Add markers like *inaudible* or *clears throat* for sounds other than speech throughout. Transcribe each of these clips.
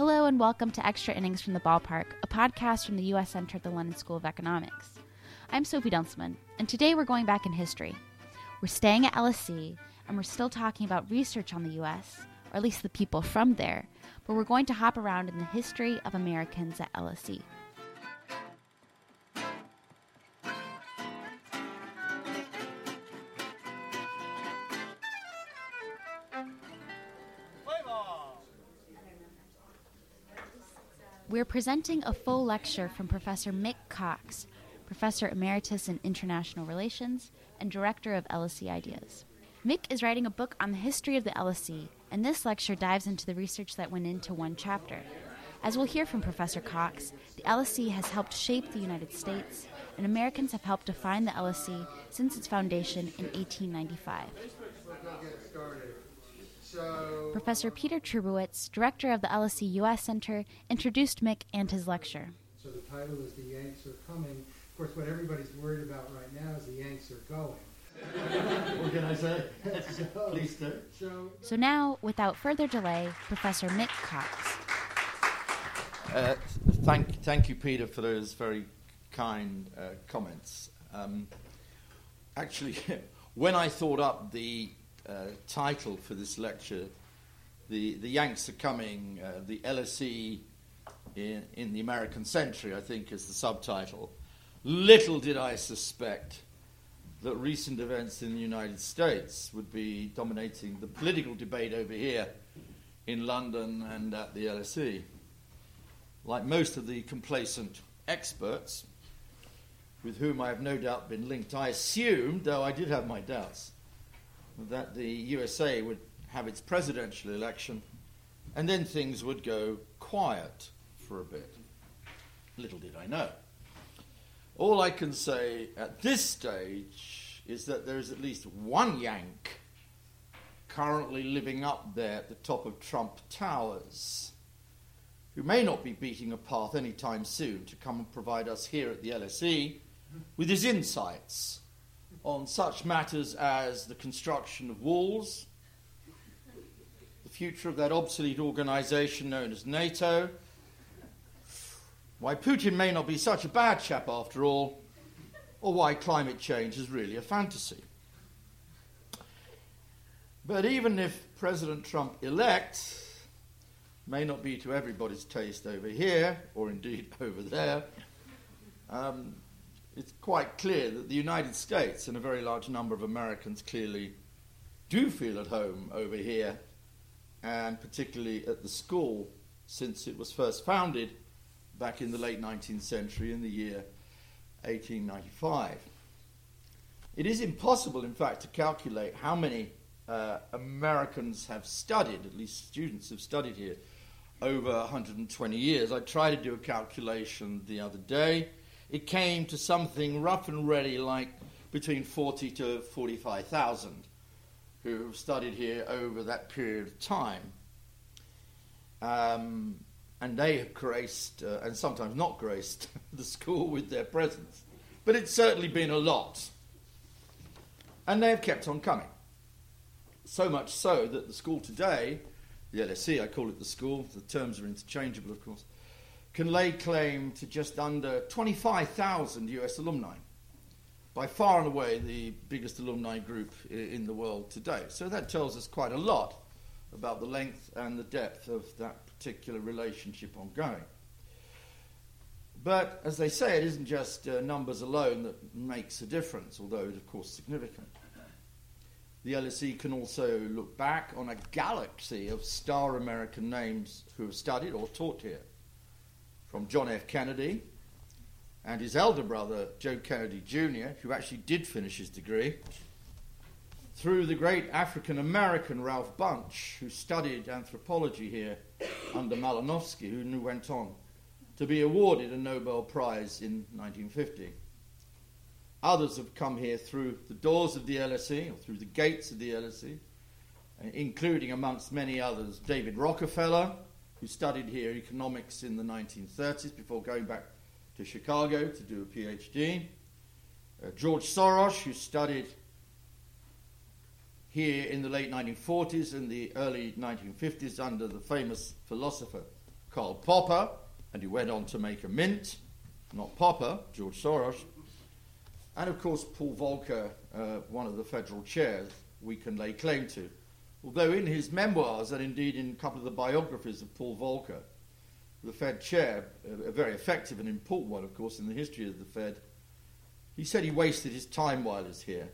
Hello and welcome to Extra Innings from the Ballpark, a podcast from the U.S. Center at the London School of Economics. I'm Sophie Dunselman, and today we're going back in history. We're staying at LSE, and we're still talking about research on the U.S., or at least the people from there, but we're going to hop around in the history of Americans at LSE. Presenting a full lecture from Professor Mick Cox, Professor Emeritus in International Relations and Director of LSE Ideas. Mick is writing a book on the history of the LSE, and this lecture dives into the research that went into one chapter. As we'll hear from Professor Cox, the LSE has helped shape the United States, and Americans have helped define the LSE since its foundation in 1895. So Professor Peter Trubowitz, director of the LSE US Center, introduced Mick and his lecture. So the title is The Yanks Are Coming. Of course, what everybody's worried about right now is the Yanks are going. *laughs* what can I say? *laughs* *laughs* Please do. So, so now, without further delay, Professor Mick Cox. Uh, thank, thank you, Peter, for those very kind uh, comments. Um, actually, when I thought up the uh, title for this lecture. The, the Yanks are coming, uh, the LSE in, in the American century, I think, is the subtitle. Little did I suspect that recent events in the United States would be dominating the political debate over here in London and at the LSE. Like most of the complacent experts, with whom I have no doubt been linked, I assumed, though I did have my doubts, that the USA would have its presidential election, and then things would go quiet for a bit. Little did I know. All I can say at this stage is that there is at least one Yank currently living up there at the top of Trump Towers, who may not be beating a path anytime soon to come and provide us here at the LSE with his insights on such matters as the construction of walls, the future of that obsolete organization known as NATO, why Putin may not be such a bad chap after all, or why climate change is really a fantasy. But even if President Trump elect may not be to everybody's taste over here, or indeed *laughs* over there, um, it's quite clear that the United States and a very large number of Americans clearly do feel at home over here, and particularly at the school since it was first founded back in the late 19th century in the year 1895. It is impossible, in fact, to calculate how many uh, Americans have studied, at least students have studied here, over 120 years. I tried to do a calculation the other day it came to something rough and ready like between 40 to 45,000 who have studied here over that period of time. Um, and they have graced, uh, and sometimes not graced, *laughs* the school with their presence. But it's certainly been a lot. And they have kept on coming. So much so that the school today, the LSE, I call it the school, the terms are interchangeable, of course, can lay claim to just under 25,000 US alumni, by far and away the biggest alumni group in the world today. So that tells us quite a lot about the length and the depth of that particular relationship ongoing. But as they say, it isn't just uh, numbers alone that makes a difference, although it, of course, significant. The LSE can also look back on a galaxy of star American names who have studied or taught here from John F. Kennedy and his elder brother, Joe Kennedy Jr., who actually did finish his degree, through the great African American Ralph Bunche, who studied anthropology here under Malinowski, who went on to be awarded a Nobel Prize in 1950. Others have come here through the doors of the LSE, or through the gates of the LSE, including, amongst many others, David Rockefeller, who studied here economics in the 1930s before going back to Chicago to do a PhD. Uh, George Soros, who studied here in the late 1940s and the early 1950s under the famous philosopher Karl Popper, and he went on to make a mint, not Popper, George Soros, and of course Paul Volcker, uh, one of the federal chairs we can lay claim to. Although in his memoirs, and indeed in a couple of the biographies of Paul Volcker, the Fed chair, a very effective and important one, of course, in the history of the Fed, he said he wasted his time while he was here.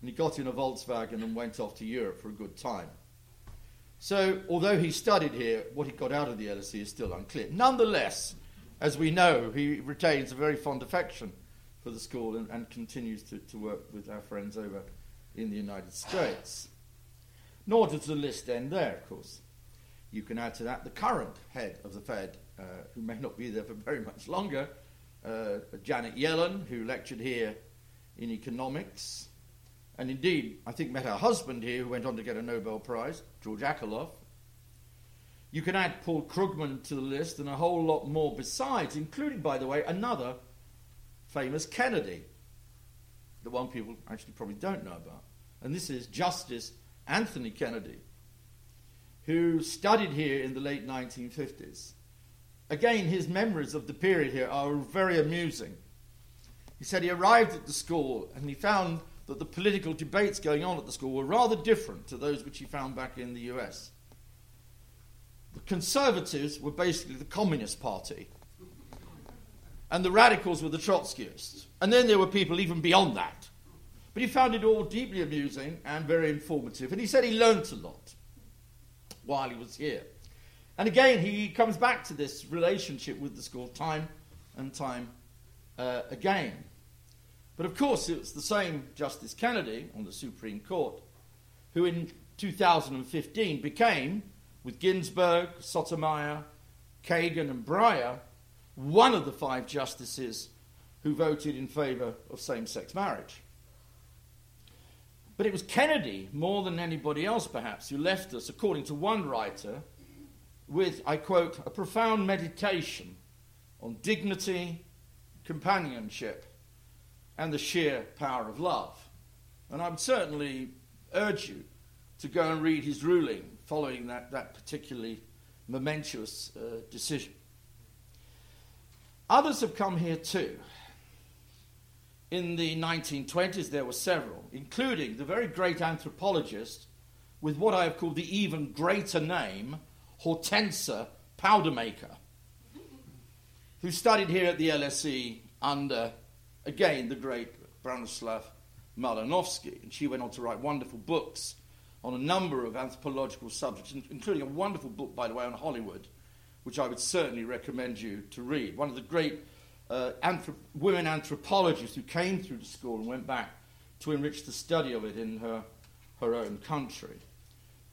And he got in a Volkswagen and went off to Europe for a good time. So, although he studied here, what he got out of the LSE is still unclear. Nonetheless, as we know, he retains a very fond affection for the school and, and continues to, to work with our friends over in the United States. Nor does the list end there, of course. You can add to that the current head of the Fed, uh, who may not be there for very much longer, uh, Janet Yellen, who lectured here in economics, and indeed, I think met her husband here, who went on to get a Nobel Prize, George Akerlof. You can add Paul Krugman to the list and a whole lot more besides, including, by the way, another famous Kennedy, the one people actually probably don't know about. And this is Justice Anthony Kennedy, who studied here in the late 1950s. Again, his memories of the period here are very amusing. He said he arrived at the school and he found that the political debates going on at the school were rather different to those which he found back in the US. The conservatives were basically the Communist Party, and the radicals were the Trotskyists. And then there were people even beyond that. But he found it all deeply amusing and very informative, and he said he learnt a lot while he was here. And again, he comes back to this relationship with the school time and time uh, again. But of course, it was the same Justice Kennedy on the Supreme Court who in 2015 became, with Ginsburg, Sotomayor, Kagan, and Breyer, one of the five justices who voted in favour of same sex marriage. But it was Kennedy, more than anybody else perhaps, who left us, according to one writer, with, I quote, a profound meditation on dignity, companionship, and the sheer power of love. And I would certainly urge you to go and read his ruling following that, that particularly momentous uh, decision. Others have come here too. In the 1920s, there were several, including the very great anthropologist with what I have called the even greater name, Hortense Powdermaker, who studied here at the LSE under, again, the great Bronislaw Malinowski. And she went on to write wonderful books on a number of anthropological subjects, including a wonderful book, by the way, on Hollywood, which I would certainly recommend you to read. One of the great uh, anthrop- women anthropologists who came through the school and went back to enrich the study of it in her, her own country.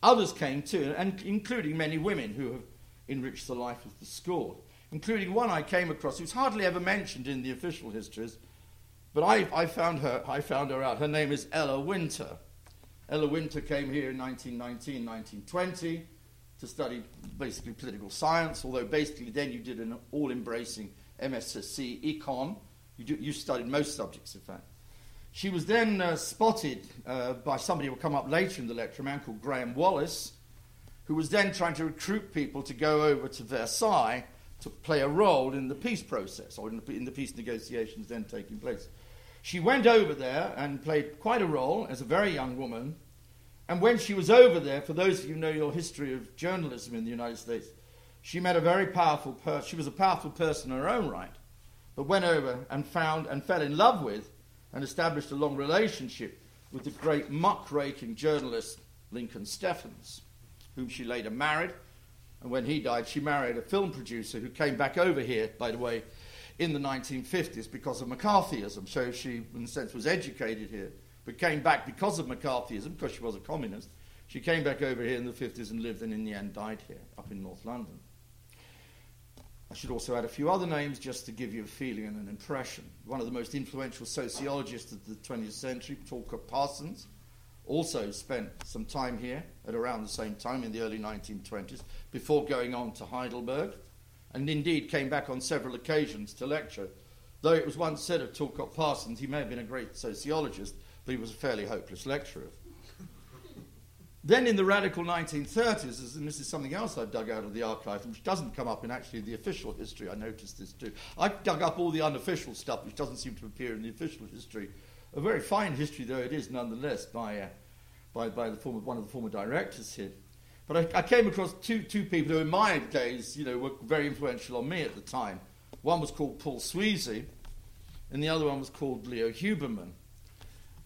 Others came too, and including many women who have enriched the life of the school, including one I came across who's hardly ever mentioned in the official histories, but I, I, found, her, I found her out. Her name is Ella Winter. Ella Winter came here in 1919, 1920 to study basically political science, although basically then you did an all embracing MSc Econ. You, do, you, studied most subjects, in fact. She was then uh, spotted uh, by somebody who will come up later in the lecture, a man called Graham Wallas, who was then trying to recruit people to go over to Versailles to play a role in the peace process, or in the, in the peace negotiations then taking place. She went over there and played quite a role as a very young woman. And when she was over there, for those of you who know your history of journalism in the United States, she met a very powerful person. She was a powerful person in her own right, but went over and found and fell in love with and established a long relationship with the great muckraking journalist Lincoln Steffens, whom she later married. And when he died, she married a film producer who came back over here, by the way, in the 1950s because of McCarthyism. So she, in a sense, was educated here, but came back because of McCarthyism, because she was a communist. She came back over here in the 50s and lived and in the end died here, up in North London. I should also add a few other names just to give you a feeling and an impression. One of the most influential sociologists of the 20th century, Talcott Parsons, also spent some time here at around the same time in the early 1920s before going on to Heidelberg, and indeed came back on several occasions to lecture. Though it was once said of Talcott Parsons he may have been a great sociologist, but he was a fairly hopeless lecturer. Then in the radical 1930s, and this is something else I've dug out of the archive, which doesn't come up in actually the official history, I noticed this too. I've dug up all the unofficial stuff, which doesn't seem to appear in the official history. A very fine history, though it is, nonetheless, by, uh, by, by the former, one of the former directors here. But I, I, came across two, two people who, in my days, you know, were very influential on me at the time. One was called Paul Sweezy, and the other one was called Leo Huberman.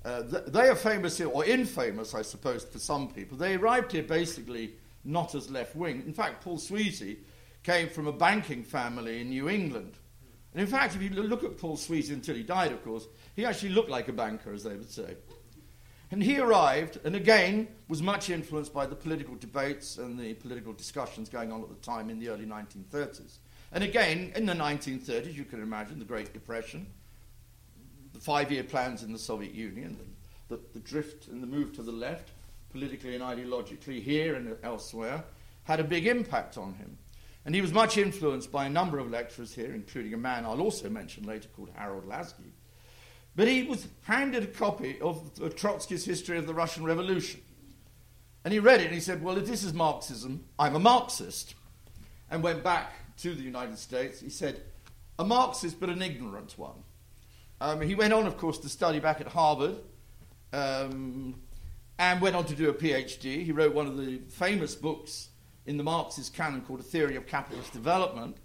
Uh, they are famous here, or infamous, I suppose, for some people. They arrived here basically not as left wing. In fact, Paul Sweezy came from a banking family in New England. And in fact, if you look at Paul Sweezy until he died, of course, he actually looked like a banker, as they would say. And he arrived, and again, was much influenced by the political debates and the political discussions going on at the time in the early 1930s. And again, in the 1930s, you can imagine the Great Depression, the five year plans in the Soviet Union, the, the, the, drift and the move to the left, politically and ideologically, here and elsewhere, had a big impact on him. And he was much influenced by a number of lecturers here, including a man I'll also mention later called Harold Laski. But he was handed a copy of Trotsky's History of the Russian Revolution. And he read it and he said, Well, if this is Marxism, I'm a Marxist. And went back to the United States. He said, A Marxist, but an ignorant one. Um, he went on, of course, to study back at Harvard um, and went on to do a PhD. He wrote one of the famous books in the Marxist canon called A Theory of Capitalist Development,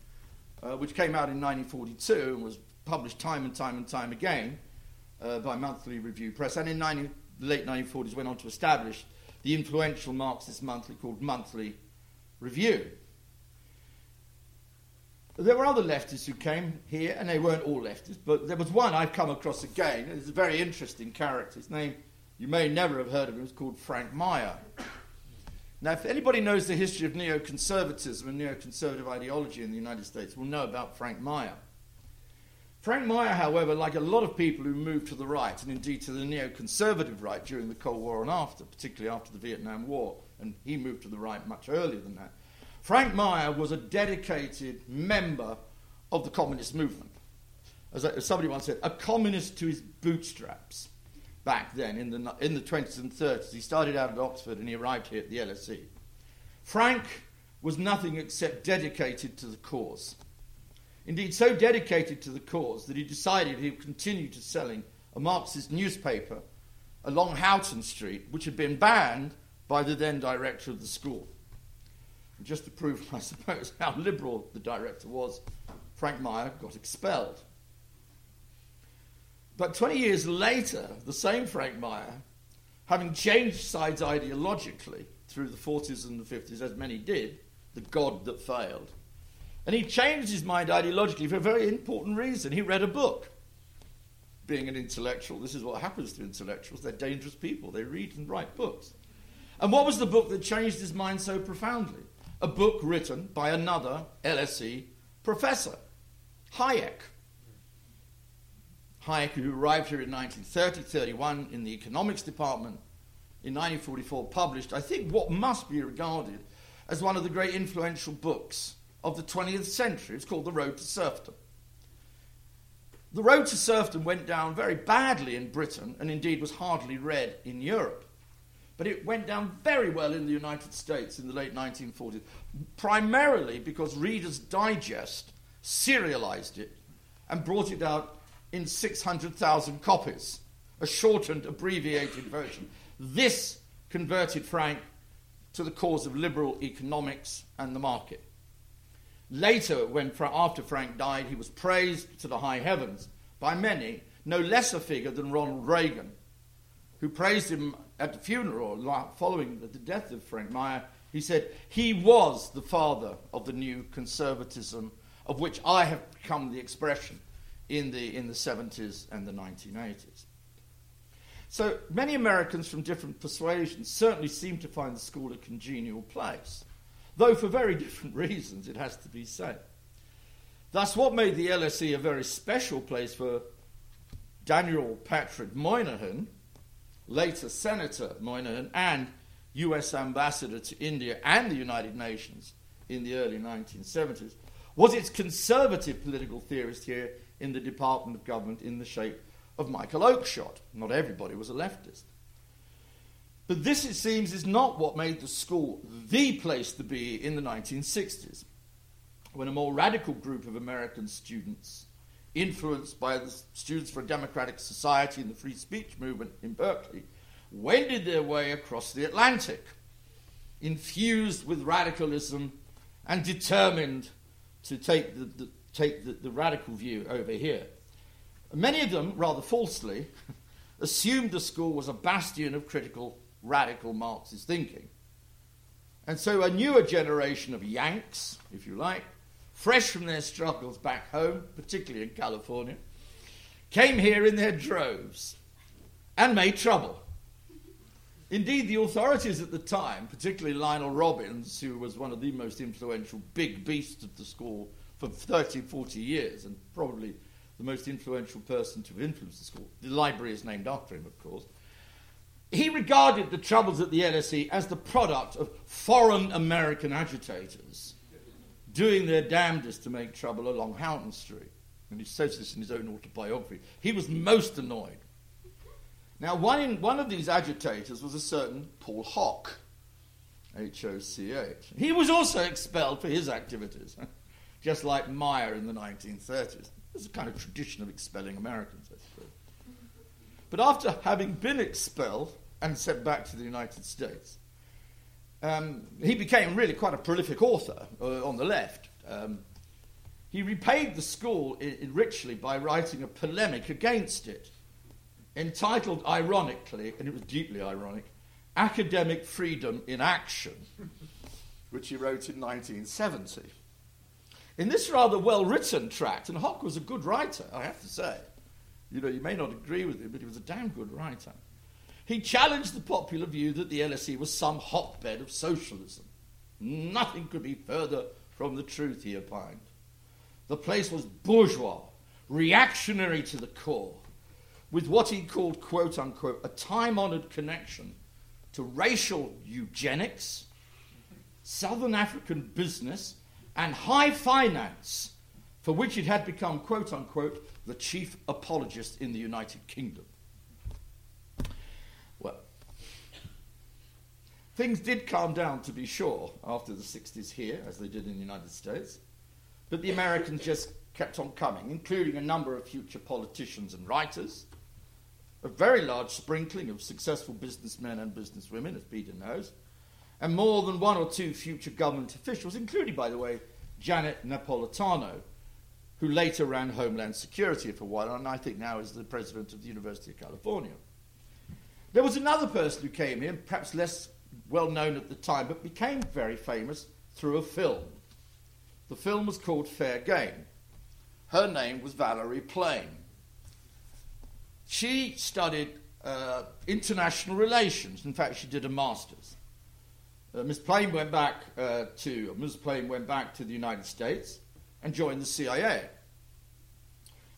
uh, which came out in 1942 and was published time and time and time again uh, by Monthly Review Press. And in 90, the late 1940s went on to establish the influential Marxist monthly called Monthly Review. There were other leftists who came here, and they weren't all leftists, but there was one I've come across again. It's a very interesting character. His name, you may never have heard of him, it's called Frank Meyer. Now, if anybody knows the history of neoconservatism and neoconservative ideology in the United States, will know about Frank Meyer. Frank Meyer, however, like a lot of people who moved to the right, and indeed to the neoconservative right during the Cold War and after, particularly after the Vietnam War, and he moved to the right much earlier than that, Frank Meyer was a dedicated member of the communist movement. As, somebody once said, a communist to his bootstraps back then in the, in the 20s and 30s. He started out at Oxford and he arrived here at the LSE. Frank was nothing except dedicated to the cause. Indeed, so dedicated to the cause that he decided he would continue to selling a Marxist newspaper along Houghton Street, which had been banned by the then director of the school. Just to prove, *laughs* I suppose, how liberal the director was, Frank Meyer got expelled. But 20 years later, the same Frank Meyer, having changed sides ideologically through the 40s and the 50s, as many did, the God that failed, and he changed his mind ideologically for a very important reason. He read a book. Being an intellectual, this is what happens to intellectuals. They're dangerous people. They read and write books. And what was the book that changed his mind so profoundly? A book written by another LSE professor, Hayek. Hayek, who arrived here in 1930 31 in the economics department, in 1944 published, I think, what must be regarded as one of the great influential books of the 20th century. It's called The Road to Serfdom. The Road to Serfdom went down very badly in Britain and indeed was hardly read in Europe. But it went down very well in the United States in the late 1940s, primarily because Reader's Digest serialized it and brought it out in 600,000 copies, a shortened, abbreviated version. This converted Frank to the cause of liberal economics and the market. Later, when after Frank died, he was praised to the high heavens by many, no less a figure than Ronald Reagan, who praised him at the funeral following the death of Frank Meyer, he said, He was the father of the new conservatism of which I have become the expression in the, in the 70s and the 1980s. So many Americans from different persuasions certainly seem to find the school a congenial place, though for very different *laughs* reasons, it has to be said. Thus, what made the LSE a very special place for Daniel Patrick Moynihan later Senator Moynihan, and US Ambassador to India and the United Nations in the early 1970s, was its conservative political theorist here in the Department of Government in the shape of Michael Oakeshott. Not everybody was a leftist. But this, it seems, is not what made the school the place to be in the 1960s, when a more radical group of American students, influenced by the Students for a Democratic Society and the free speech movement in Berkeley, wended their way across the Atlantic, infused with radicalism and determined to take the, the take the, the radical view over here. Many of them, rather falsely, *laughs* assumed the school was a bastion of critical radical Marxist thinking. And so a newer generation of Yanks, if you like, fresh from their struggles back home, particularly in California, came here in their droves and made trouble. Indeed, the authorities at the time, particularly Lionel Robbins, who was one of the most influential big beasts of the school for 30, 40 years, and probably the most influential person to have influenced the school, the library is named after him, of course, he regarded the troubles at the LSE as the product of foreign American agitators doing their damnedest to make trouble along Houghton Street. And he says this in his own autobiography. He was most annoyed. Now, one, in, one of these agitators was a certain Paul Hoch, H O C H. He was also expelled for his activities, *laughs* just like Meyer in the 1930s. There's a kind of tradition of expelling Americans, I suppose. But after having been expelled and sent back to the United States, um, he became really quite a prolific author uh, on the left. Um, he repaid the school in, in richly by writing a polemic against it, entitled ironically, and it was deeply ironic, Academic Freedom in Action, *laughs* which he wrote in 1970. In this rather well written tract, and Hoch was a good writer, I have to say, you know, you may not agree with him, but he was a damn good writer. He challenged the popular view that the LSE was some hotbed of socialism. Nothing could be further from the truth, he opined. The place was bourgeois, reactionary to the core, with what he called, quote unquote, a time honored connection to racial eugenics, Southern African business, and high finance, for which it had become, quote unquote, the chief apologist in the United Kingdom. Things did calm down, to be sure, after the 60s here, as they did in the United States, but the Americans *laughs* just kept on coming, including a number of future politicians and writers, a very large sprinkling of successful businessmen and businesswomen, as Peter knows, and more than one or two future government officials, including, by the way, Janet Napolitano, who later ran Homeland Security for a while, and I think now is the president of the University of California. There was another person who came here, perhaps less well known at the time, but became very famous through a film. The film was called Fair Game. Her name was Valerie Plame. She studied uh, international relations. In fact, she did a master's. Uh, Miss Plame went back uh, to Ms. Plame went back to the United States and joined the CIA.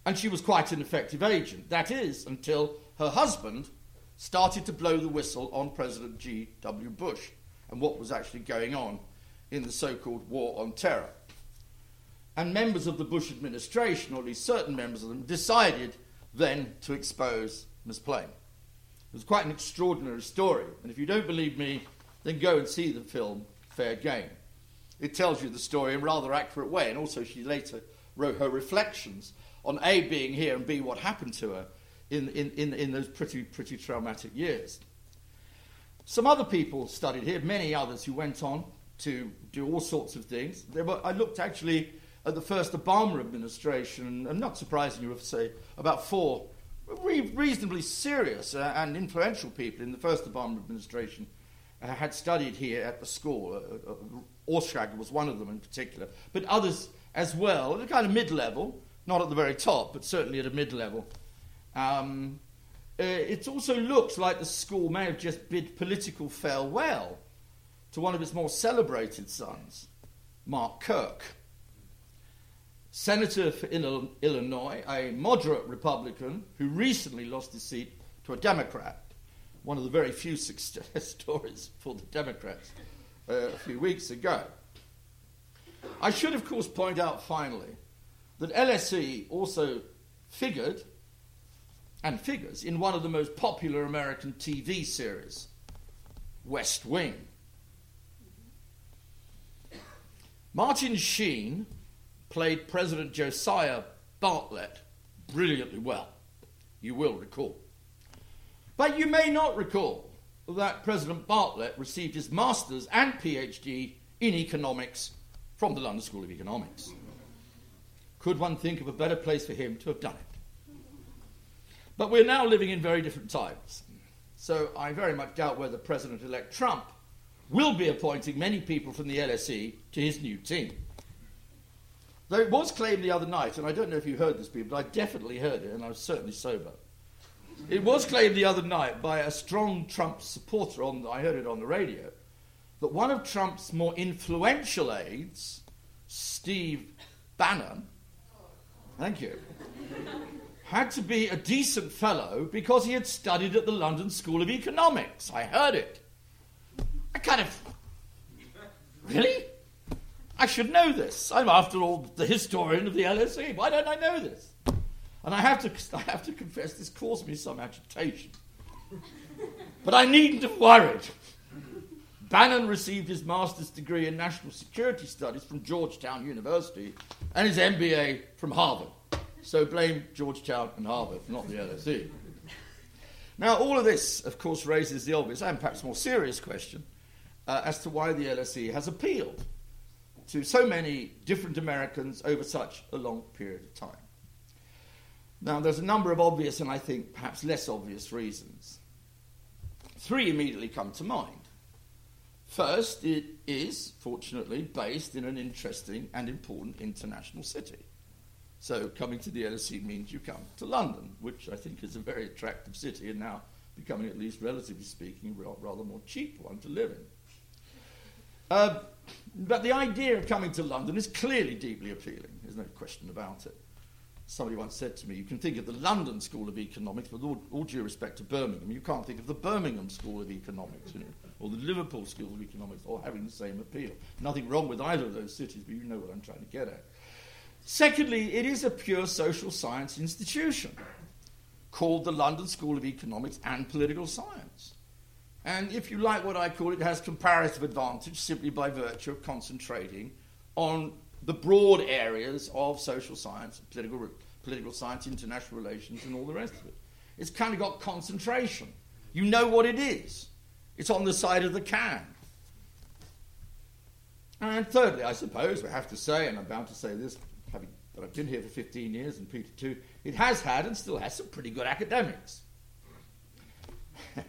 And she was quite an effective agent. That is, until her husband started to blow the whistle on President G.W. Bush and what was actually going on in the so called War on Terror. And members of the Bush administration, or at least certain members of them, decided then to expose Ms. Plame. It was quite an extraordinary story. And if you don't believe me, then go and see the film Fair Game. It tells you the story in a rather accurate way, and also she later wrote her reflections on A, being here, and B, what happened to her in, in, in, in those pretty, pretty traumatic years. Some other people studied here, many others who went on to do all sorts of things. Were, I looked actually at the first Obama administration, and not surprisingly, you would say about four re- reasonably serious uh, and influential people in the first Obama administration uh, had studied here at the school. Uh, uh, Orszag was one of them in particular, but others as well, at a kind of mid level, not at the very top, but certainly at a mid level. Um, uh, it also looks like the school may have just bid political farewell to one of its more celebrated sons, Mark Kirk. Senator for Illinois, a moderate Republican who recently lost his seat to a Democrat. One of the very few success *laughs* stories for the Democrats uh, a few weeks ago. I should, of course, point out finally that LSE also figured and figures in one of the most popular American TV series West Wing. Martin Sheen played President Josiah Bartlet brilliantly well, you will recall. But you may not recall that President Bartlet received his master's and PhD in economics from the London School of Economics. Could one think of a better place for him to have done it? But we're now living in very different times. So I very much doubt whether President elect Trump will be appointing many people from the LSE to his new team. Though it was claimed the other night, and I don't know if you heard this, people, but I definitely heard it, and I was certainly sober. It was claimed the other night by a strong Trump supporter, on, I heard it on the radio, that one of Trump's more influential aides, Steve Bannon, thank you, had to be a decent fellow because he had studied at the London School of Economics. I heard it. I kind of. Really? I should know this. I'm, after all, the historian of the LSE. Why don't I know this? And I have to, I have to confess, this caused me some agitation. But I needn't have worried. Bannon received his master's degree in national security studies from Georgetown University and his MBA from Harvard. So blame George Georgetown and Harvard, not the LSE. Now, all of this, of course, raises the obvious and perhaps more serious question uh, as to why the LSE has appealed to so many different Americans over such a long period of time. Now, there's a number of obvious and I think perhaps less obvious reasons. Three immediately come to mind. First, it is, fortunately, based in an interesting and important international city. So, coming to the LSE means you come to London, which I think is a very attractive city and now becoming, at least relatively speaking, a rather more cheap one to live in. Uh, but the idea of coming to London is clearly deeply appealing. There's no question about it. Somebody once said to me, you can think of the London School of Economics, but all, all due respect to Birmingham, you can't think of the Birmingham School of Economics, you know, or the Liverpool School of Economics, all having the same appeal. Nothing wrong with either of those cities, but you know what I'm trying to get at. Secondly, it is a pure social science institution called the London School of Economics and Political Science. And if you like what I call it, it has comparative advantage simply by virtue of concentrating on the broad areas of social science, political, political science, international relations, and all the rest of it. It's kind of got concentration. You know what it is. It's on the side of the can. And thirdly, I suppose we have to say, and I'm bound to say this, but I've been here for 15 years, and Peter too, it has had and still has some pretty good academics. *laughs*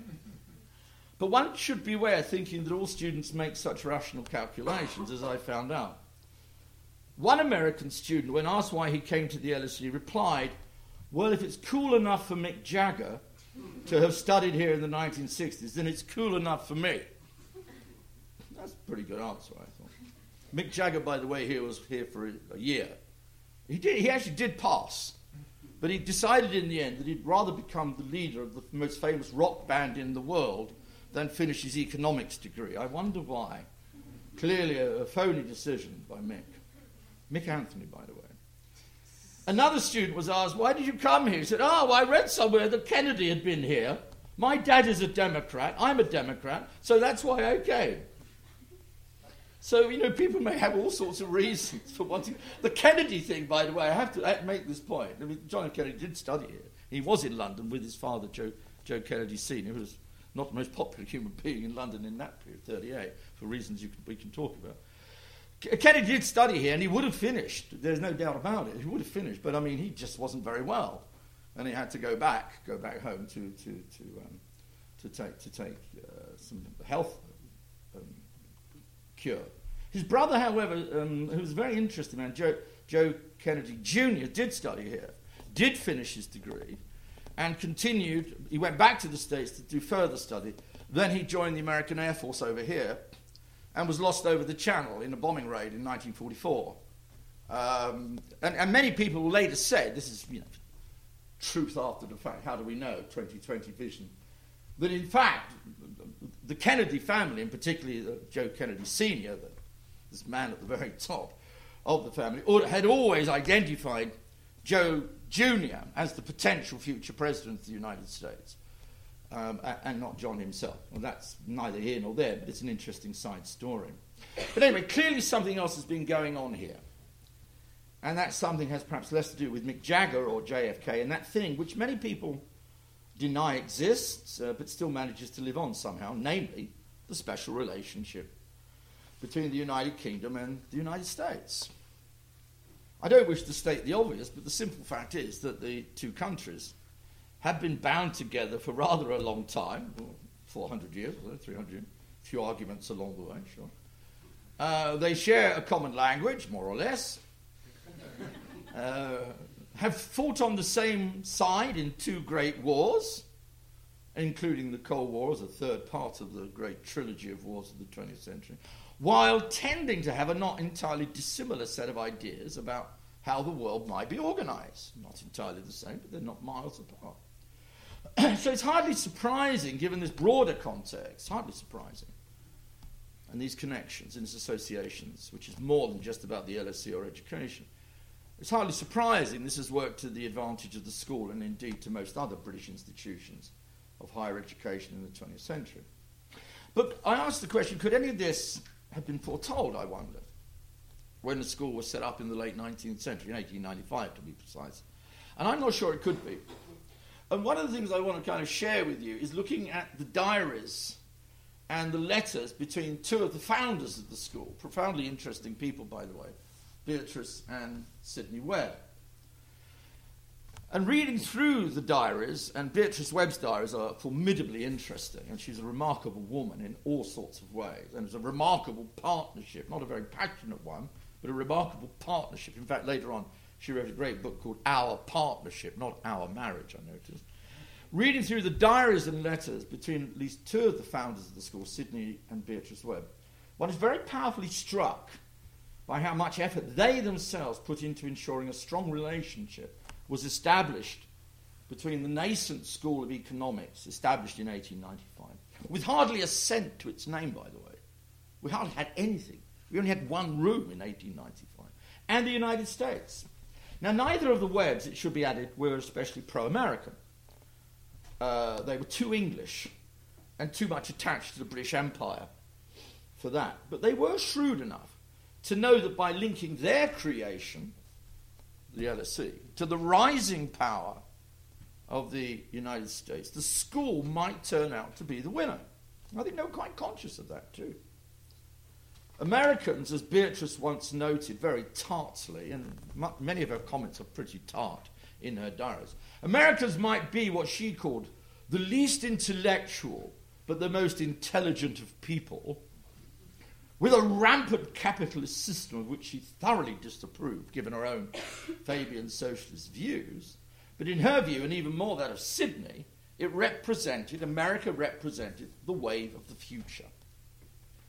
But one should beware thinking that all students make such rational calculations, as I found out. One American student, when asked why he came to the LSE, replied, Well, if it's cool enough for Mick Jagger to have studied here in the 1960s, then it's cool enough for me. That's a pretty good answer, I thought. Mick Jagger, by the way, here was here for a year. He, did, he actually did pass, but he decided in the end that he'd rather become the leader of the most famous rock band in the world than finish his economics degree. I wonder why. Clearly a, a phony decision by Mick. Mick Anthony, by the way. Another student was asked, Why did you come here? He said, Oh, I read somewhere that Kennedy had been here. My dad is a Democrat. I'm a Democrat. So that's why I came. So, you know, people may have all sorts of reasons for wanting. The Kennedy thing, by the way, I have to make this point. I mean, John. Kennedy did study here. He was in London with his father, Joe, Joe Kennedy Sr., who was not the most popular human being in London in that period, 38, for reasons can, we can talk about. Kennedy did study here, and he would have finished. There's no doubt about it. He would have finished, but I mean, he just wasn't very well, and he had to go back, go back home to to to um, to take to take uh, some health um, cure. His brother, however, um, who was very interesting man, Joe, Joe Kennedy Jr., did study here, did finish his degree, and continued. He went back to the States to do further study. Then he joined the American Air Force over here and was lost over the Channel in a bombing raid in 1944. Um, and, and, many people later said, this is you know, truth after the fact, how do we know, 2020 vision, that in fact, the Kennedy family, and particularly uh, Joe Kennedy Sr., the, this man at the very top of the family, had always identified Joe Jr. as the potential future president of the United States. um, and not John himself. Well, that's neither here nor there, but it's an interesting side story. But anyway, clearly something else has been going on here. And that something has perhaps less to do with Mick Jagger or JFK, and that thing which many people deny exists, uh, but still manages to live on somehow, namely the special relationship between the United Kingdom and the United States. I don't wish to state the obvious, but the simple fact is that the two countries have been bound together for *laughs* rather a long time 400 years, 300 years, a few arguments along the way, sure. Uh, they share a common language, more or less, *laughs* uh, have fought on the same side in two great wars, including the Cold War as a third part of the great trilogy of wars of the 20th century, while tending to have a not entirely dissimilar set of ideas about how the world might be organized. Not entirely the same, but they're not miles apart. *clears throat* so it's hardly surprising, given this broader context, hardly surprising, and these connections and these associations, which is more than just about the LSE or education. It's hardly surprising this has worked to the advantage of the school and indeed to most other British institutions of higher education in the 20th century. But I asked the question could any of this have been foretold, I wonder, when the school was set up in the late 19th century, in 1895 to be precise? And I'm not sure it could be. And one of the things I want to kind of share with you is looking at the diaries and the letters between two of the founders of the school, profoundly interesting people, by the way, Beatrice and Sidney Webb. And reading through the diaries, and Beatrice Webb's diaries are formidably interesting, and she's a remarkable woman in all sorts of ways. And it's a remarkable partnership, not a very passionate one, but a remarkable partnership. In fact, later on, she wrote a great book called Our Partnership, not Our Marriage, I noticed. Reading through the diaries and letters between at least two of the founders of the school, Sidney and Beatrice Webb, one is very powerfully struck by how much effort they themselves put into ensuring a strong relationship was established between the nascent School of Economics, established in 1895, with hardly a cent to its name, by the way. We hardly had anything. We only had one room in 1895, and the United States. Now, neither of the Webbs, it should be added, were especially pro American. Uh, they were too English and too much attached to the British Empire for that. But they were shrewd enough to know that by linking their creation the LSE, to the rising power of the United States, the school might turn out to be the winner. I think they were quite conscious of that too. Americans, as Beatrice once noted very tartly, and many of her comments are pretty tart in her diaries, Americans might be what she called the least intellectual but the most intelligent of people with a rampant capitalist system of which she thoroughly disapproved, given her own *coughs* Fabian socialist views. But in her view, and even more that of Sidney, it represented, America represented the wave of the future,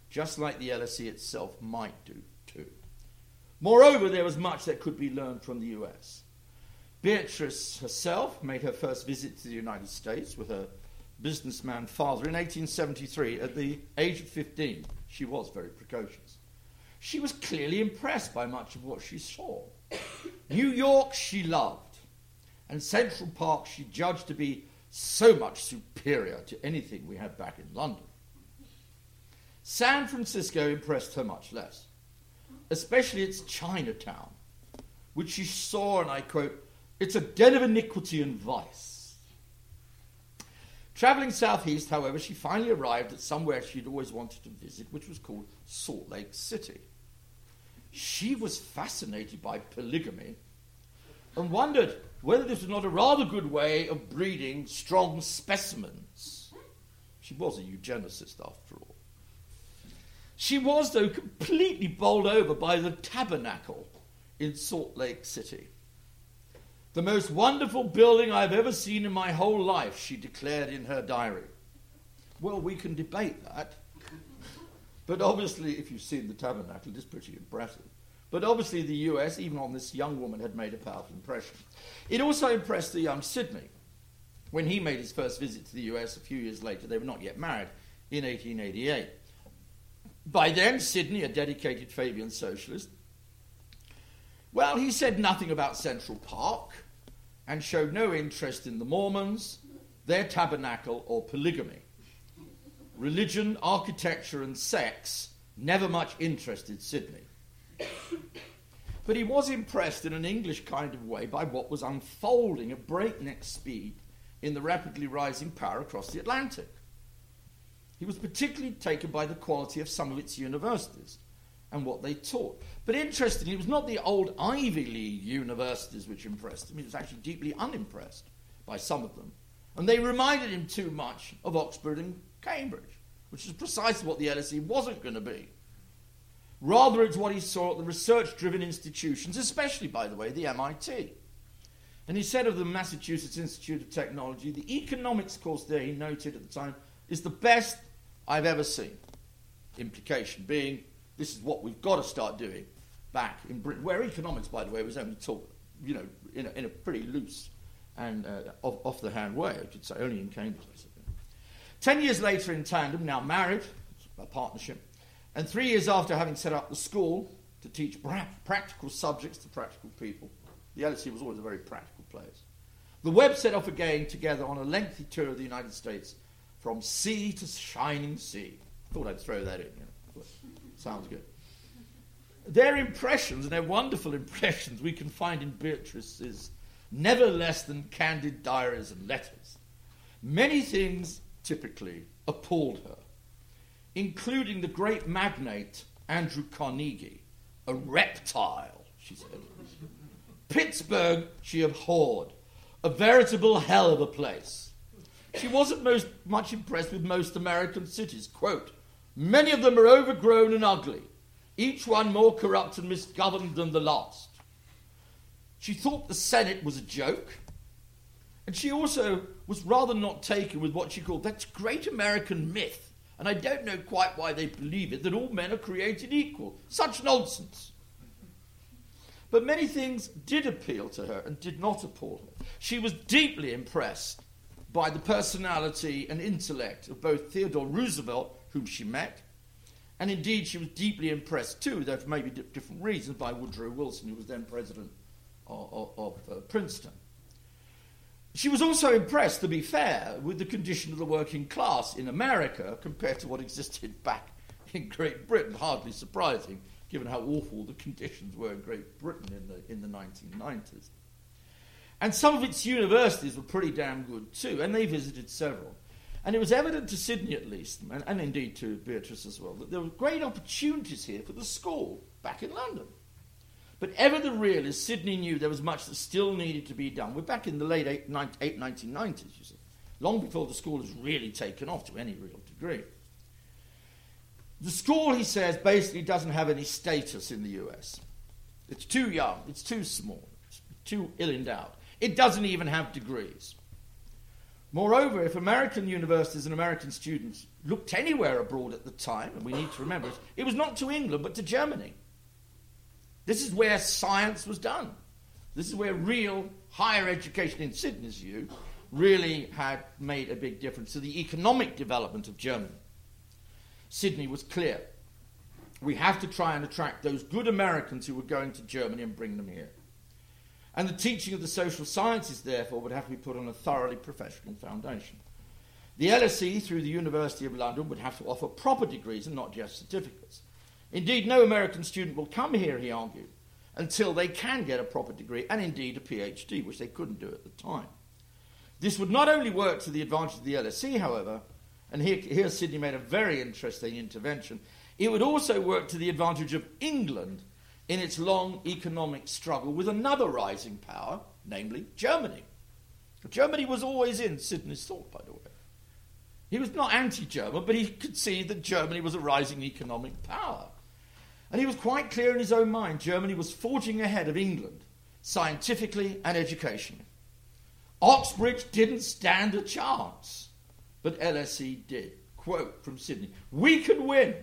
just like the LSE itself might do too. Moreover, there was much that could be learned from the US. Beatrice herself made her first visit to the United States with her businessman father in 1873 at the age of 15. She was very precocious. She was clearly impressed by much of what she saw. New York she loved, and Central Park she judged to be so much superior to anything we had back in London. San Francisco impressed her much less, especially its Chinatown, which she saw, and I quote, it's a den of iniquity and vice Travelling southeast, however, she finally arrived at somewhere she'd always wanted to visit, which was called Salt Lake City. She was fascinated by polygamy and wondered whether this was not a rather good way of breeding strong specimens. She was a eugenicist, after all. She was, though, completely bowled over by the tabernacle in Salt Lake City. The most wonderful building I've ever seen in my whole life, she declared in her diary. Well, we can debate that. But obviously, if you've seen the tabernacle, it is pretty impressive. But obviously, the US, even on this young woman, had made a powerful impression. It also impressed the young Sidney. When he made his first visit to the US a few years later, they were not yet married, in 1888. By then, Sidney, a dedicated Fabian socialist, well, he said nothing about Central Park and showed no interest in the Mormons, their tabernacle, or polygamy. Religion, architecture, and sex never much interested Sidney. But he was impressed in an English kind of way by what was unfolding at breakneck speed in the rapidly rising power across the Atlantic. He was particularly taken by the quality of some of its universities and what they taught. But interestingly, it was not the old Ivy League universities which impressed him. He was actually deeply unimpressed by some of them. And they reminded him too much of Oxford and Cambridge, which is precisely what the LSE wasn't going to be. Rather, it's what he saw at the research driven institutions, especially, by the way, the MIT. And he said of the Massachusetts Institute of Technology, the economics course there, he noted at the time, is the best I've ever seen. Implication being, this is what we've got to start doing back in Britain, where economics, by the way, was only taught, you know, in a, in a pretty loose and uh, off, off, the hand way, I should say, only in Cambridge. Ten years later, in tandem, now married, a partnership, and three years after having set up the school to teach practical subjects to practical people, the LSE was always a very practical place. The Webbs set off again together on a lengthy tour of the United States from sea to shining sea. Thought I'd throw that in. You know. Sounds good. Their impressions, and their wonderful impressions, we can find in Beatrice's never less than candid diaries and letters. Many things typically appalled her including the great magnate Andrew Carnegie, a reptile, she said. Pittsburgh she abhorred, a veritable hell of a place. She wasn't most much impressed with most American cities. Quote, Many of them are overgrown and ugly, each one more corrupt and misgoverned than the last. She thought the Senate was a joke, and she also was rather not taken with what she called that great American myth and I don't know quite why they believe it, that all men are created equal. Such nonsense. But many things did appeal to her and did not appall her. She was deeply impressed by the personality and intellect of both Theodore Roosevelt, whom she met, and indeed she was deeply impressed too, though for maybe different reasons, by Woodrow Wilson, who was then president of, of, of uh, Princeton. She was also impressed, to be fair, with the condition of the working class in America compared to what existed back in Great Britain. Hardly surprising, given how awful the conditions were in Great Britain in the, in the 1990s. And some of its universities were pretty damn good too, and they visited several. And it was evident to Sidney, at least, and, and indeed to Beatrice as well, that there were great opportunities here for the school back in London. But ever the realist, Sidney knew there was much that still needed to be done. We're back in the late eight, 1990s, you see, long before the school has really taken off to any real degree. The school, he says, basically doesn't have any status in the US. It's too young, it's too small, it's too ill endowed. It doesn't even have degrees. Moreover, if American universities and American students looked anywhere abroad at the time, and we need to remember it, it was not to England but to Germany. This is where science was done. This is where real higher education, in Sidney's view, really had made a big difference to the economic development of Germany. Sidney was clear. We have to try and attract those good Americans who were going to Germany and bring them here. And the teaching of the social sciences, therefore, would have to be put on a thoroughly professional foundation. The LSE, through the University of London, would have to offer proper degrees and not just certificates. Indeed, no American student will come here, he argued, until they can get a proper degree and indeed a PhD, which they couldn't do at the time. This would not only work to the advantage of the LSE, however, and here, here Sidney made a very interesting intervention, it would also work to the advantage of England in its long economic struggle with another rising power, namely Germany. Germany was always in Sidney's thought, by the way. He was not anti German, but he could see that Germany was a rising economic power. And he was quite clear in his own mind Germany was forging ahead of England, scientifically and educationally. Oxbridge didn't stand a chance, but LSE did. Quote from Sidney We can win.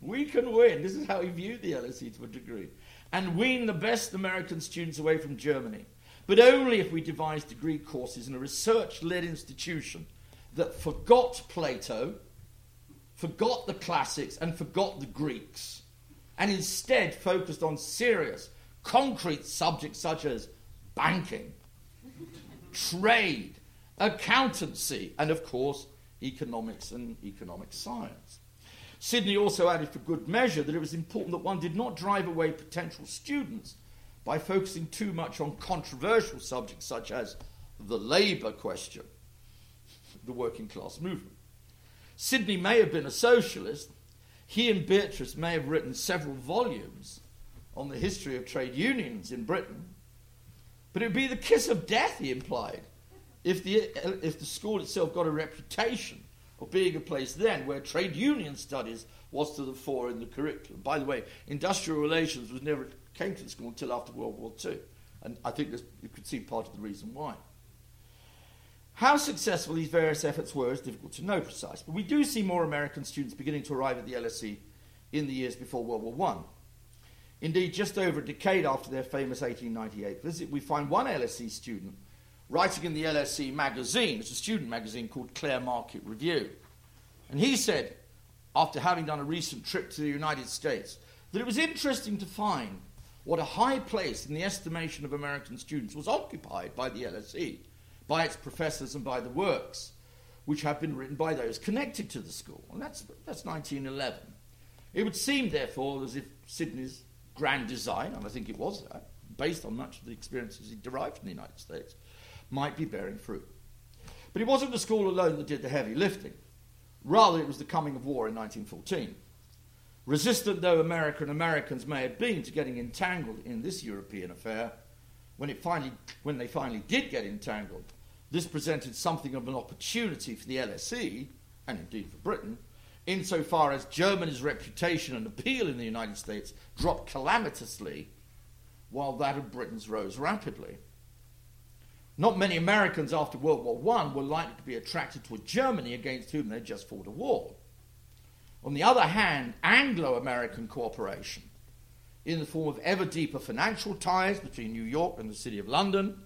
We can win. This is how he viewed the LSE to a degree. And wean the best American students away from Germany. But only if we devise degree courses in a research led institution that forgot Plato forgot the classics and forgot the Greeks, and instead focused on serious, concrete subjects such as banking, trade, accountancy, and of course, economics and economic science. Sidney also added for good measure that it was important that one did not drive away potential students by focusing too much on controversial subjects such as the labour question, the working class movement. Sidney may have been a socialist. He and Beatrice may have written several volumes on the history of trade unions in Britain. But it would be the kiss of death, he implied, if the, if the school itself got a reputation of being a place then where trade union studies was to the fore in the curriculum. By the way, industrial relations was never came to the school until after World War II, and I think this, you could see part of the reason why. How successful these various efforts were is difficult to know precise, but we do see more American students beginning to arrive at the LSE in the years before World War I. Indeed, just over a decade after their famous 1898 visit, we find one LSE student writing in the LSE magazine, it's a student magazine called Clare Market Review. And he said, after having done a recent trip to the United States, that it was interesting to find what a high place in the estimation of American students was occupied by the LSE, by its professors and by the works, which have been written by those connected to the school. And that's, that's 1911. It would seem, therefore, as if Sidney's grand design, and I think it was that, based on much of the experiences he derived from the United States, might be bearing fruit. But it wasn't the school alone that did the heavy lifting. Rather, it was the coming of war in 1914. Resistant though America and Americans may have been to getting entangled in this European affair, when, it finally, when they finally did get entangled, this presented something of an opportunity for the LSE, and indeed for Britain, insofar as Germany's reputation and appeal in the United States dropped calamitously, while that of Britain's rose rapidly. Not many Americans after World War I were likely to be attracted to a Germany against whom they'd just fought a war. On the other hand, Anglo American cooperation, in the form of ever deeper financial ties between New York and the City of London,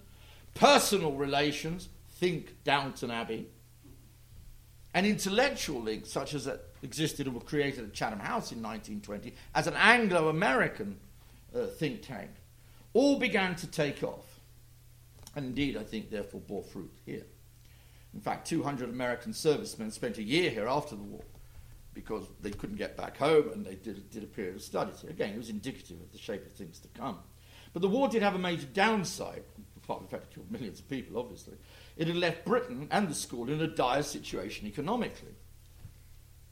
personal relations, think Downton Abbey, and intellectual links such as that existed and were created at Chatham House in 1920 as an Anglo American uh, think tank, all began to take off and indeed, I think, therefore, bore fruit here. In fact, 200 American servicemen spent a year here after the war because they couldn't get back home and they did, did a period of studies here. Again, it was indicative of the shape of things to come. But the war did have a major downside, apart from the fact it killed millions of people, obviously. It had left Britain and the school in a dire situation economically.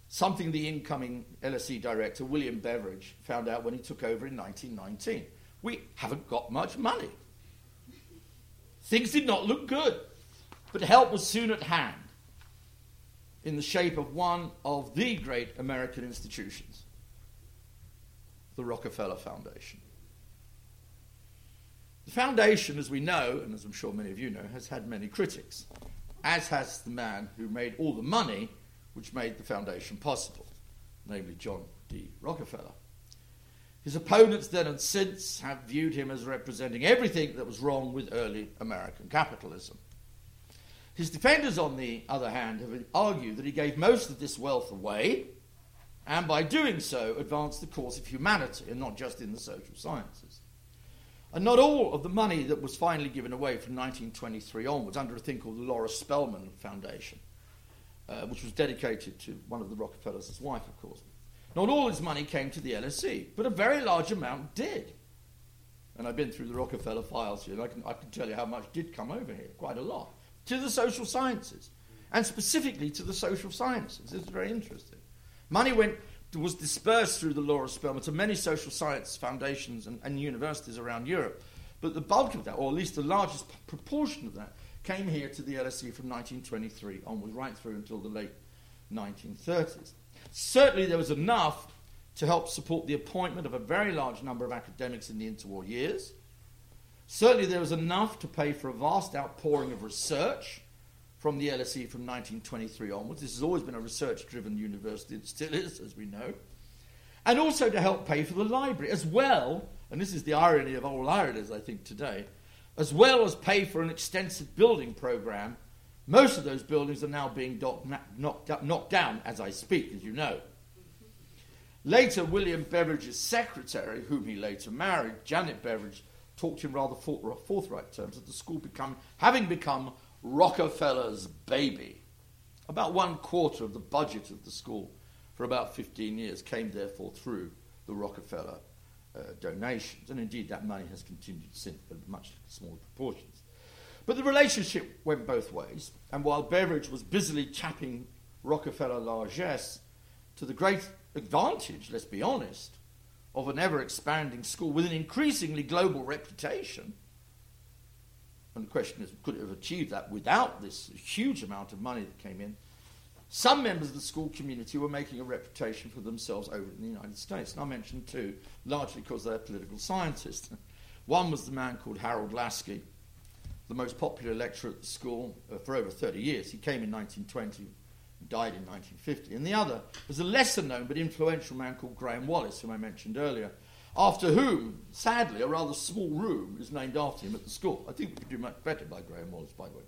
Something the incoming LSE director, William Beveridge, found out when he took over in 1919. We haven't got much money. Things did not look good, but help was soon at hand in the shape of one of the great American institutions, the Rockefeller Foundation. The foundation, as we know, and as I'm sure many of you know, has had many critics, as has the man who made all the money which made the foundation possible, namely John D. Rockefeller. His opponents then and since have viewed him as representing everything that was wrong with early American capitalism. His defenders, on the other hand, have argued that he gave most of this wealth away and by doing so advanced the cause of humanity and not just in the social sciences. And not all of the money that was finally given away from 1923 onwards under a thing called the Laura Spelman Foundation, uh, which was dedicated to one of the Rockefellers' wife, of course, not all his money came to the LSE, but a very large amount did. And I've been through the Rockefeller files here, and I can, I can tell you how much did come over here, quite a lot, to the social sciences, and specifically to the social sciences. It's very interesting. Money went was dispersed through the Laura Spelman to many social science foundations and, and universities around Europe. But the bulk of that, or at least the largest proportion of that, came here to the LSE from 1923 onwards, right through until the late 1930s. Certainly, there was enough to help support the appointment of a very large number of academics in the interwar years. Certainly, there was enough to pay for a vast outpouring of research from the LSE from 1923 onwards. This has always been a research driven university, it still is, as we know. And also to help pay for the library, as well, and this is the irony of all ironies, I think, today, as well as pay for an extensive building program most of those buildings are now being knocked, knocked down as I speak, as you know. Later, William Beveridge's secretary, whom he later married, Janet Beveridge, talked in rather forthright terms of the school become, having become Rockefeller's baby. About one quarter of the budget of the school for about 15 years came, therefore, through the Rockefeller uh, donations. And indeed, that money has continued since, but a much smaller proportions. But the relationship went both ways, and while Beveridge was busily chapping Rockefeller largesse to the great advantage, let's be honest, of an ever expanding school with an increasingly global reputation. And the question is, could it have achieved that without this huge amount of money that came in? Some members of the school community were making a reputation for themselves over in the United States. And I mentioned two, largely because they're political scientists. *laughs* One was the man called Harold Laski, the most popular lecturer at the school uh, for over 30 years. He came in 1920 and died in 1950. And the other was a lesser known but influential man called Graham Wallas, whom I mentioned earlier, after whom, sadly, a rather small room is named after him at the school. I think we could do much better by Graham Wallas, by the way.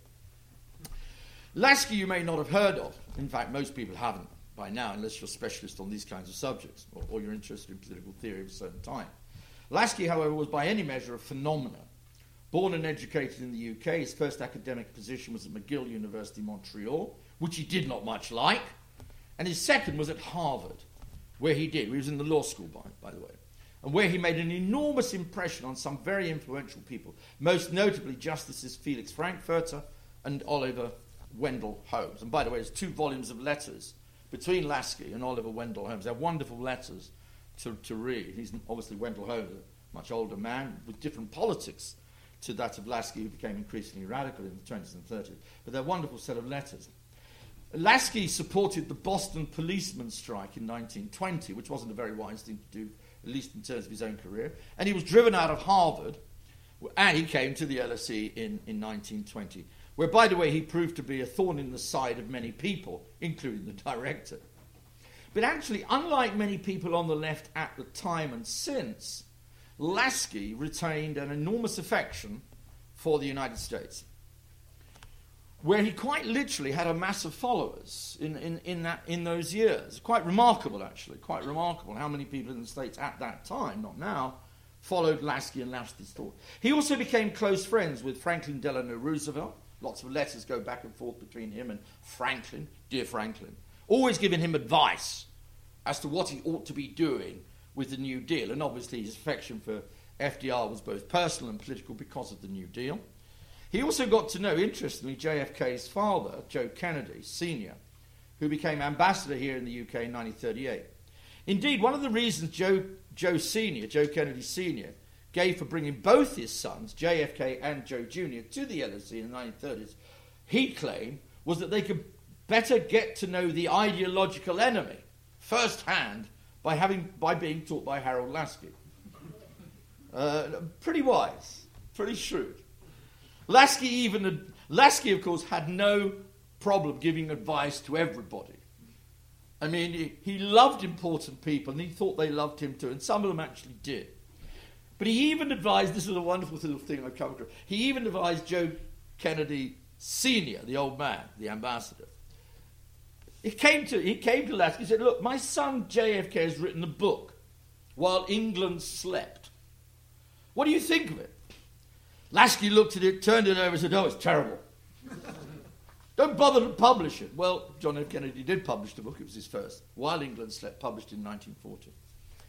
Laski, you may not have heard of. In fact, most people haven't by now, unless you're a specialist on these kinds of subjects or, or you're interested in political theory of a certain time. Laski, however, was by any measure a phenomenon. Born and educated in the UK, his first academic position was at McGill University, Montreal, which he did not much like. And his second was at Harvard, where he did. He was in the law school, by, by the way. And where he made an enormous impression on some very influential people, most notably Justices Felix Frankfurter and Oliver Wendell Holmes. And by the way, there's two volumes of letters between Laski and Oliver Wendell Holmes. They're wonderful letters to, to read. He's obviously Wendell Holmes, a much older man with different politics to that of Laski, who became increasingly radical in the 20s and 30s. But they're a wonderful set of letters. Laski supported the Boston policeman strike in 1920, which wasn't a very wise thing to do, at least in terms of his own career. And he was driven out of Harvard, and he came to the LSE in, in 1920, where, by the way, he proved to be a thorn in the side of many people, including the director. But actually, unlike many people on the left at the time and since, Laski retained an enormous affection for the United States where he quite literally had a mass of followers in, in, in, that, in those years. Quite remarkable, actually, quite remarkable how many people in the States at that time, not now, followed Laski and Laski's thought. He also became close friends with Franklin Delano Roosevelt. Lots of letters go back and forth between him and Franklin, dear Franklin, always giving him advice as to what he ought to be doing with the New Deal. And obviously, his affection for FDR was both personal and political because of the New Deal. He also got to know, interestingly, JFK's father, Joe Kennedy, Sr., who became ambassador here in the UK in 1938. Indeed, one of the reasons Joe, Joe Sr., Joe Kennedy Sr., gave for bringing both his sons, JFK and Joe Jr., to the LSE in the 1930s, he claimed, was that they could better get to know the ideological enemy firsthand by, having, by being taught by Harold Laski. Uh, pretty wise, pretty shrewd. Laski, even Laski, of course, had no problem giving advice to everybody. I mean, he, he loved important people, and he thought they loved him too, and some of them actually did. But he even advised. This is a wonderful little thing I've come across. He even advised Joe Kennedy Senior, the old man, the ambassador. He came to he came to Laski. He said, "Look, my son JFK has written a book while England slept. What do you think of it?" Laski looked at it, turned it over, and said, Oh, it's terrible. *laughs* Don't bother to publish it. Well, John F. Kennedy did publish the book. It was his first. While England Slept, published in 1940. He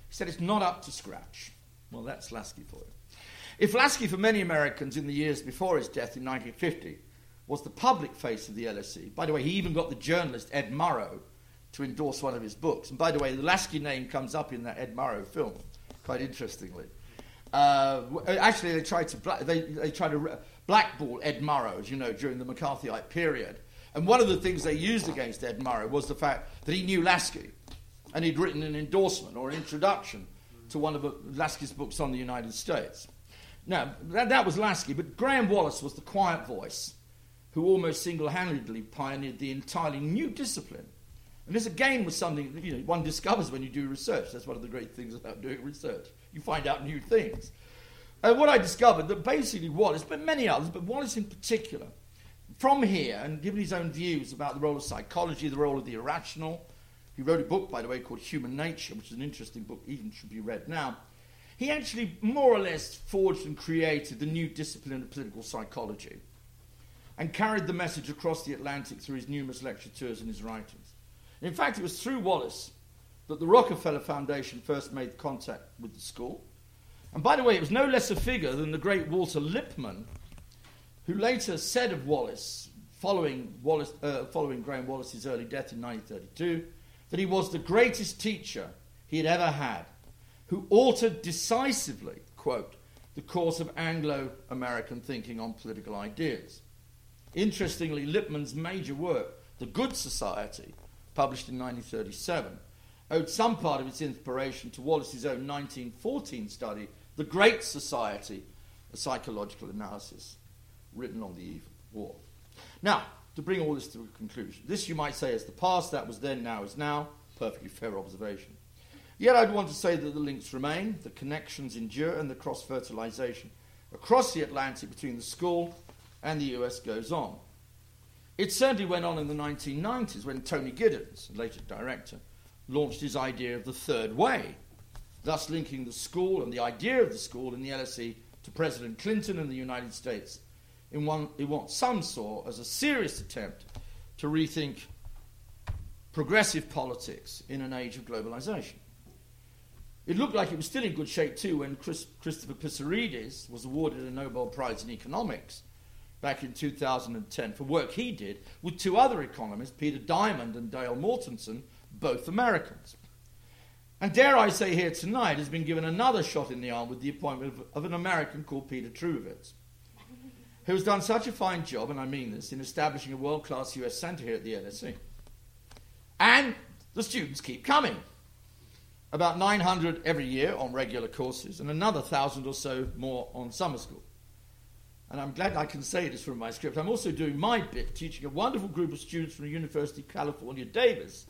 said it's not up to scratch. Well, that's Laski for you. If Laski, for many Americans in the years before his death in 1950, was the public face of the LSE, by the way, he even got the journalist Ed Murrow to endorse one of his books. And by the way, the Laski name comes up in that Ed Murrow film, quite interestingly. Uh, actually, they tried to bla- they, they tried to blackball Ed Murrow, as you know, during the McCarthyite period. And one of the things they used against Ed Murrow was the fact that he knew Laski, and he'd written an endorsement or an introduction to one of Laski's books on the United States. Now, that, that was Laski, but Graham Wallas was the quiet voice who almost single-handedly pioneered the entirely new discipline. And this again was something that you know, one discovers when you do research. That's one of the great things about doing research you find out new things. And what I discovered that basically Wallas, but many others, but Wallas in particular, from here and given his own views about the role of psychology, the role of the irrational, he wrote a book, by the way, called Human Nature, which is an interesting book, even should be read now. He actually more or less forged and created the new discipline of political psychology. And carried the message across the Atlantic through his numerous lecture tours and his writings. In fact, it was through Wallas that the Rockefeller Foundation first made contact with the school. And by the way, it was no less a figure than the great Walter Lippmann, who later said of Wallas, following, Wallas, uh, following Graham Wallas's early death in 1932, that he was the greatest teacher he had ever had, who altered decisively, quote, the course of Anglo American thinking on political ideas. Interestingly, Lippmann's major work, The Good Society, published in 1937, owed some part of its inspiration to Wallas's own 1914 study, The Great Society, a psychological analysis, written on the eve of war. Now, to bring all this to a conclusion, this you might say is the past, that was then, now is now. Perfectly fair observation. Yet I'd want to say that the links remain, the connections endure, and the cross fertilization across the Atlantic between the school and the US goes on. It certainly went on in the 1990s when Tony Giddens, later director, launched his idea of the third way, thus linking the school and the idea of the school in the LSE to President Clinton and the United States in, one, in what some saw as a serious attempt to rethink progressive politics in an age of globalization. It looked like it was still in good shape too when Chris, Christopher Pissarides was awarded a Nobel Prize in Economics back in 2010 for work he did with two other economists, Peter Diamond and Dale Mortenson, both Americans. And dare I say here tonight, has been given another shot in the arm with the appointment of, of an American called Peter Trubowitz, who has done such a fine job, and I mean this, in establishing a world class US centre here at the LSE. And the students keep coming. About 900 every year on regular courses, and another thousand or so more on summer school. And I'm glad I can say this from my script. I'm also doing my bit, teaching a wonderful group of students from the University of California, Davis,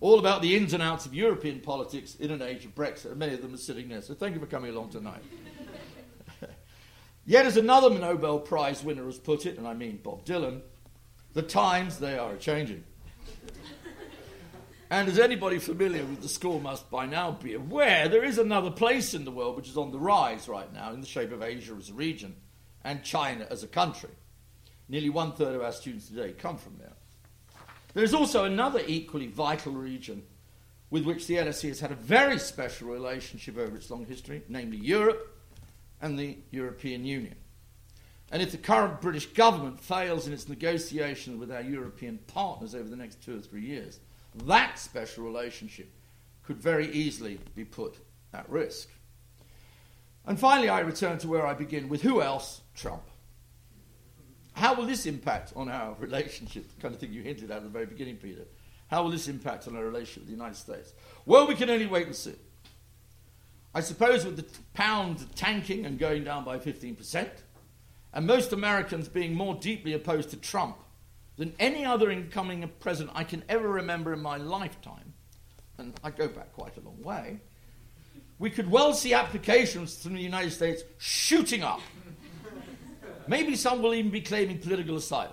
all about the ins and outs of European politics in an age of Brexit. And many of them are sitting there. So thank you for coming along tonight. *laughs* Yet, as another Nobel Prize winner has put it, and I mean Bob Dylan, the times they are changing. *laughs* and as anybody familiar with the school must by now be aware, there is another place in the world which is on the rise right now in the shape of Asia as a region and China as a country. Nearly one third of our students today come from there. There is also another equally vital region with which the LSE has had a very special relationship over its long history, namely Europe and the European Union. And if the current British government fails in its negotiations with our European partners over the next two or three years, that special relationship could very easily be put at risk. And finally, I return to where I begin with who else? Trump. How will this impact on our *laughs* relationship? The kind of thing you hinted at at the very beginning, Peter. How will this impact on our relationship with the United States? Well, we can only wait and see. I suppose with the pound tanking and going down by 15%, and most Americans being more deeply opposed to Trump than any other incoming president I can ever remember in my lifetime, and I go back quite a long way, we could well see applications from the United States shooting up Maybe some will even be claiming political asylum.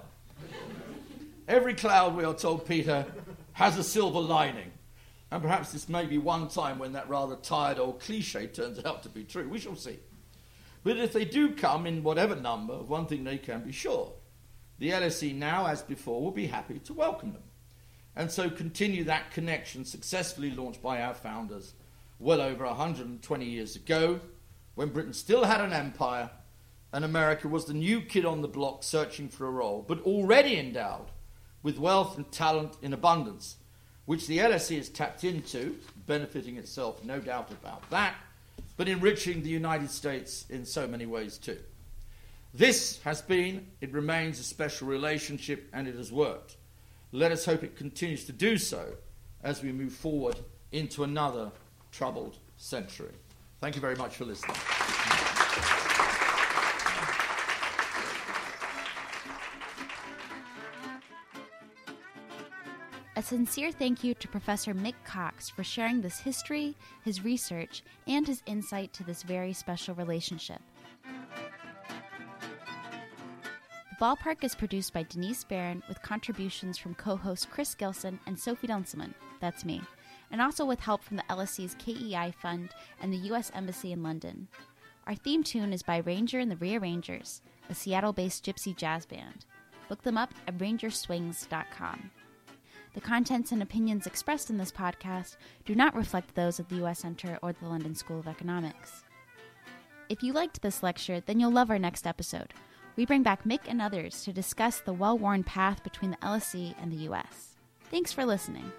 Every cloud, we are told, Peter, has a silver lining. And perhaps this may be one time when that rather tired old cliche turns out to be true. We shall see. But if they do come in whatever number, one thing they can be sure the LSE now, as before, will be happy to welcome them. And so continue that connection successfully launched by our founders well over 120 years ago, when Britain still had an empire and America was the new kid on the block searching for a role, but already endowed with wealth and talent in abundance, which the LSE has tapped into, benefiting itself, no doubt about that, but enriching the United States in so many ways too. This has been, it remains a special relationship, and it has worked. Let us hope it continues to do so as we move forward into another troubled century. Thank you very much for listening. Sincere thank you to Professor Mick Cox for sharing this history, his research, and his insight to this very special relationship. The Ballpark is produced by Denise Barron with contributions from co hosts Chris Gilson and Sophie Dunselman, that's me, and also with help from the LSE's KEI Fund and the U.S. Embassy in London. Our theme tune is by Ranger and the Rearrangers, a Seattle based gypsy jazz band. Look them up at rangerswings.com. The contents and opinions expressed in this podcast do not reflect those of the U.S. Center or the London School of Economics. If you liked this lecture, then you'll love our next episode. We bring back Mick and others to discuss the well worn path between the LSE and the U.S. Thanks for listening.